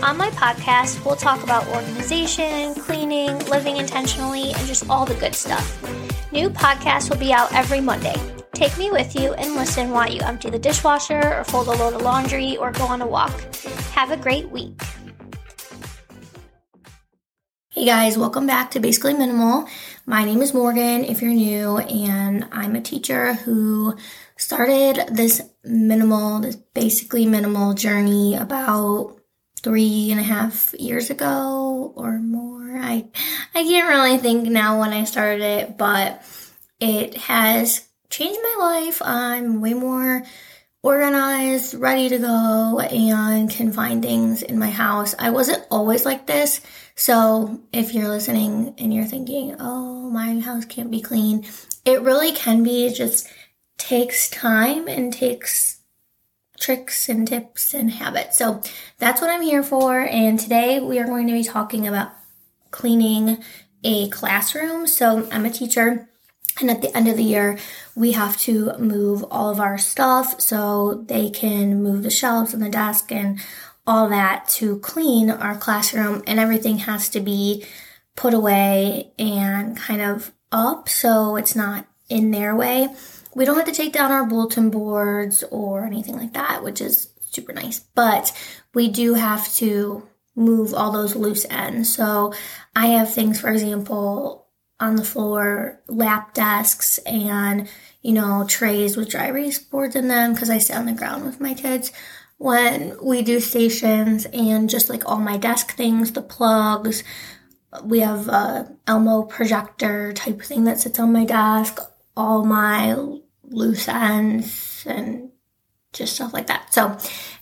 On my podcast, we'll talk about organization, cleaning, living intentionally, and just all the good stuff. New podcasts will be out every Monday. Take me with you and listen while you empty the dishwasher or fold a load of laundry or go on a walk. Have a great week. Hey guys, welcome back to Basically Minimal. My name is Morgan if you're new, and I'm a teacher who started this minimal, this basically minimal journey about three and a half years ago or more. I I can't really think now when I started it, but it has changed my life. I'm way more organized, ready to go, and can find things in my house. I wasn't always like this. So if you're listening and you're thinking, oh, my house can't be clean, it really can be. It just takes time and takes tricks and tips and habits. So that's what I'm here for. And today we are going to be talking about cleaning a classroom. So I'm a teacher. And at the end of the year, we have to move all of our stuff so they can move the shelves and the desk and all that to clean our classroom. And everything has to be put away and kind of up so it's not in their way we don't have to take down our bulletin boards or anything like that, which is super nice. But we do have to move all those loose ends. So I have things, for example, on the floor, lap desks and, you know, trays with dry erase boards in them because I sit on the ground with my kids when we do stations and just like all my desk things, the plugs. We have a Elmo projector type thing that sits on my desk, all my loose ends and just stuff like that. So,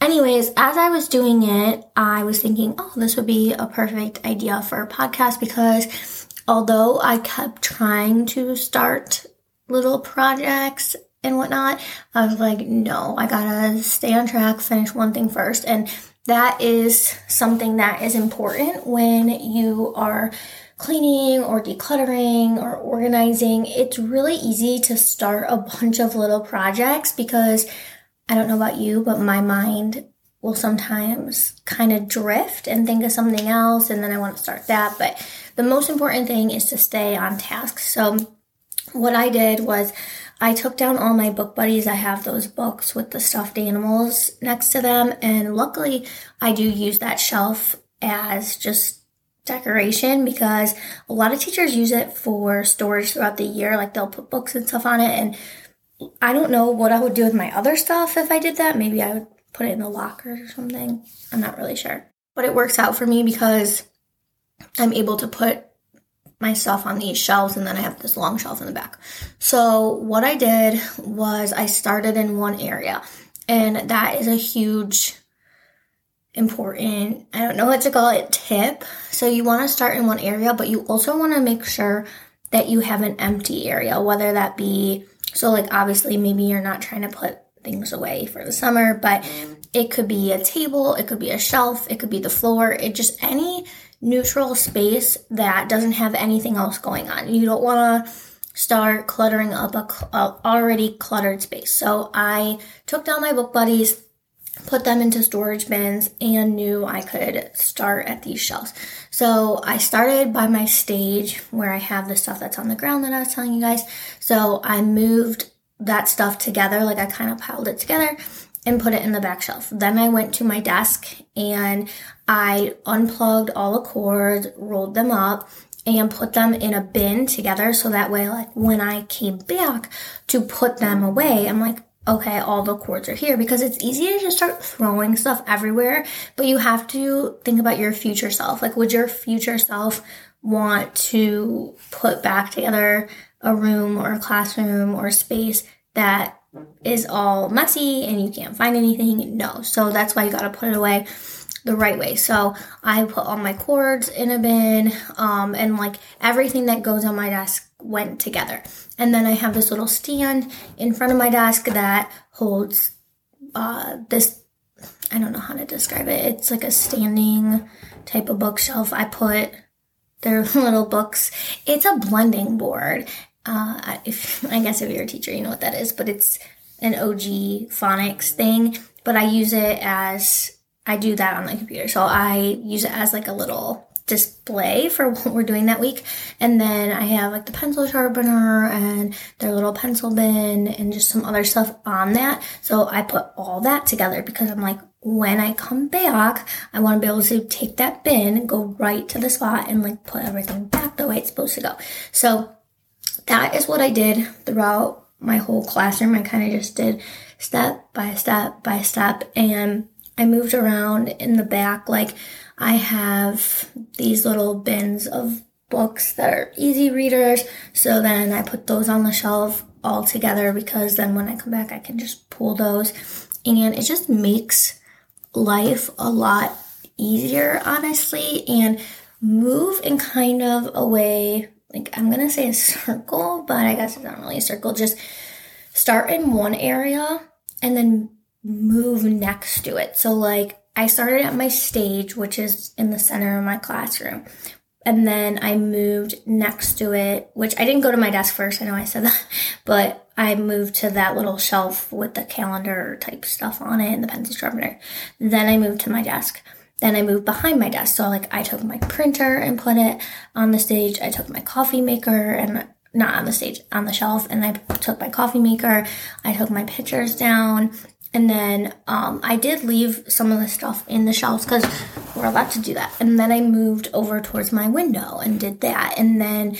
anyways, as I was doing it, I was thinking, oh, this would be a perfect idea for a podcast because although I kept trying to start little projects and whatnot, I was like, no, I gotta stay on track, finish one thing first. And that is something that is important when you are cleaning or decluttering or organizing, it's really easy to start a bunch of little projects because I don't know about you, but my mind will sometimes kind of drift and think of something else and then I want to start that. But the most important thing is to stay on task. So what I did was I took down all my book buddies. I have those books with the stuffed animals next to them. And luckily I do use that shelf as just decoration because a lot of teachers use it for storage throughout the year. Like they'll put books and stuff on it. And I don't know what I would do with my other stuff if I did that. Maybe I would put it in the locker or something. I'm not really sure. But it works out for me because I'm able to put my stuff on these shelves and then I have this long shelf in the back. So what I did was I started in one area and that is a huge important, I don't know what to call it, tip. So you want to start in one area, but you also want to make sure that you have an empty area, whether that be, so like obviously maybe you're not trying to put things away for the summer, but it could be a table, it could be a shelf, it could be the floor, it just any neutral space that doesn't have anything else going on. You don't want to start cluttering up a, a already cluttered space. So I took down my book buddies put them into storage bins and knew I could start at these shelves. So I started by my stage where I have the stuff that's on the ground that I was telling you guys. So I moved that stuff together, like I kind of piled it together and put it in the back shelf. Then I went to my desk and I unplugged all the cords, rolled them up, and put them in a bin together so that way like when I came back to put them away, I'm like, okay, all the cords are here because it's easy to just start throwing stuff everywhere, but you have to think about your future self. Like, would your future self want to put back together a room or a classroom or space that is all messy and you can't find anything? No. So that's why you got to put it away. the right way. So I put all my cords in a bin, um, and like everything that goes on my desk went together. And then I have this little stand in front of my desk that holds uh, this. I don't know how to describe it. It's like a standing type of bookshelf. I put their little books. It's a blending board. Uh, if I guess if you're a teacher, you know what that is, but it's an OG phonics thing. But I use it as I do that on the computer. So I use it as like a little display for what we're doing that week. And then I have like the pencil sharpener and their little pencil bin and just some other stuff on that. So I put all that together because I'm like, when I come back, I want to be able to take that bin, go right to the spot and like put everything back the way it's supposed to go. So that is what I did throughout my whole classroom. I kind of just did step by step by step and I moved around in the back. Like I have these little bins of books that are easy readers. So then I put those on the shelf all together because then when I come back, I can just pull those. And it just makes life a lot easier, honestly, and move in kind of a way, like I'm to say a circle, but I guess it's not really a circle. Just start in one area and then move next to it. So, like, I started at my stage, which is in the center of my classroom. And then I moved next to it, which I didn't go to my desk first. I know I said that, but I moved to that little shelf with the calendar type stuff on it and the pencil sharpener. Then I moved to my desk. Then I moved behind my desk. So, like, I took my printer and put it on the stage. I took my coffee maker and not on the stage, on the shelf. And I took my coffee maker. I took my pictures down. And then um, I did leave some of the stuff in the shelves because we're allowed to do that. And then I moved over towards my window and did that. And then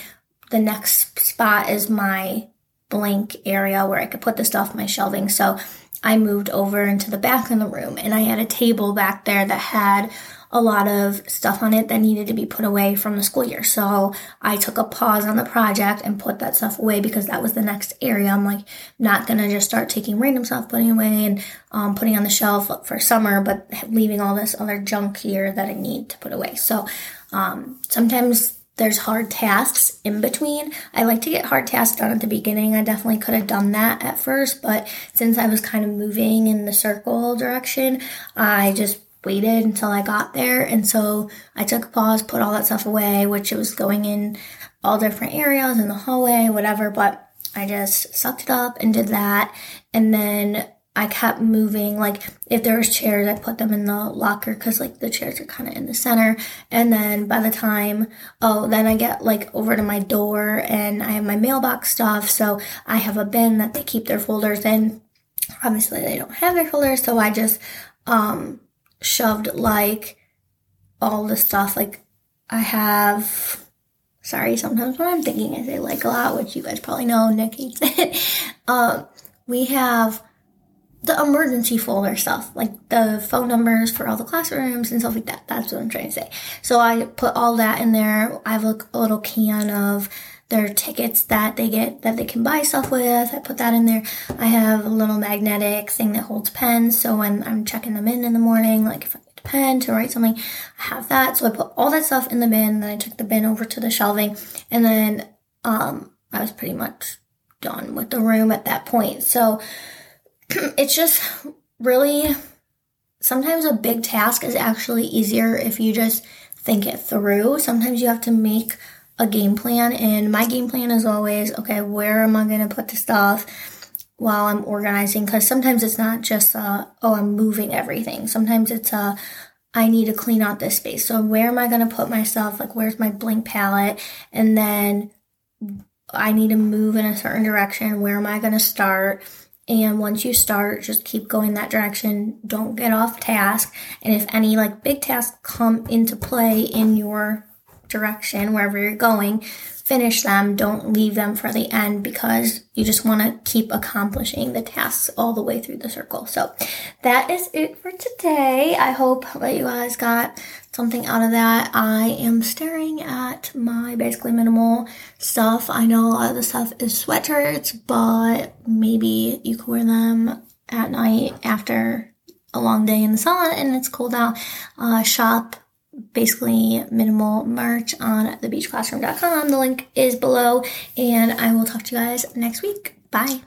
the next spot is my blank area where I could put the stuff, my shelving. So I moved over into the back of the room and I had a table back there that had a lot of stuff on it that needed to be put away from the school year. So I took a pause on the project and put that stuff away because that was the next area. I'm like, not gonna just start taking random stuff, putting away and um, putting on the shelf for summer, but leaving all this other junk here that I need to put away. So um, sometimes there's hard tasks in between. I like to get hard tasks done at the beginning. I definitely could have done that at first, but since I was kind of moving in the circle direction, I just waited until I got there. And so I took a pause, put all that stuff away, which it was going in all different areas in the hallway, whatever. But I just sucked it up and did that. And then I kept moving. Like if there was chairs, I put them in the locker because like the chairs are kind of in the center. And then by the time, oh, then I get like over to my door and I have my mailbox stuff. So I have a bin that they keep their folders in. Obviously they don't have their folders, so I just um shoved like all the stuff. Like I have, sorry, sometimes when I'm thinking I say like a lot, which you guys probably know, Nick hates it. um, we have the emergency folder stuff, like the phone numbers for all the classrooms and stuff like that. That's what I'm trying to say. So I put all that in there. I have a, a little can of their tickets that they get that they can buy stuff with. I put that in there. I have a little magnetic thing that holds pens. So when I'm checking them in in the morning, like if I need a pen to write something, I have that. So I put all that stuff in the bin. Then I took the bin over to the shelving, and then um, I was pretty much done with the room at that point. So it's just really sometimes a big task is actually easier if you just think it through. Sometimes you have to make a game plan, and my game plan is always okay, where am I going to put the stuff while I'm organizing? Because sometimes it's not just, uh, oh, I'm moving everything. Sometimes it's, uh, I need to clean out this space. So where am I going to put my stuff? Like, where's my blank palette? And then I need to move in a certain direction. Where am I going to start? And once you start, just keep going that direction. Don't get off task. And if any like big tasks come into play in your direction, wherever you're going, finish them. Don't leave them for the end because you just want to keep accomplishing the tasks all the way through the circle. So that is it for today. I hope that you guys got something out of that. I am staring at my basically minimal stuff. I know a lot of the stuff is sweatshirts, but maybe you can wear them at night after a long day in the sun and it's cold out, uh, shop basically minimal merch on thebeachclassroom.com. The link is below, and I will talk to you guys next week. Bye.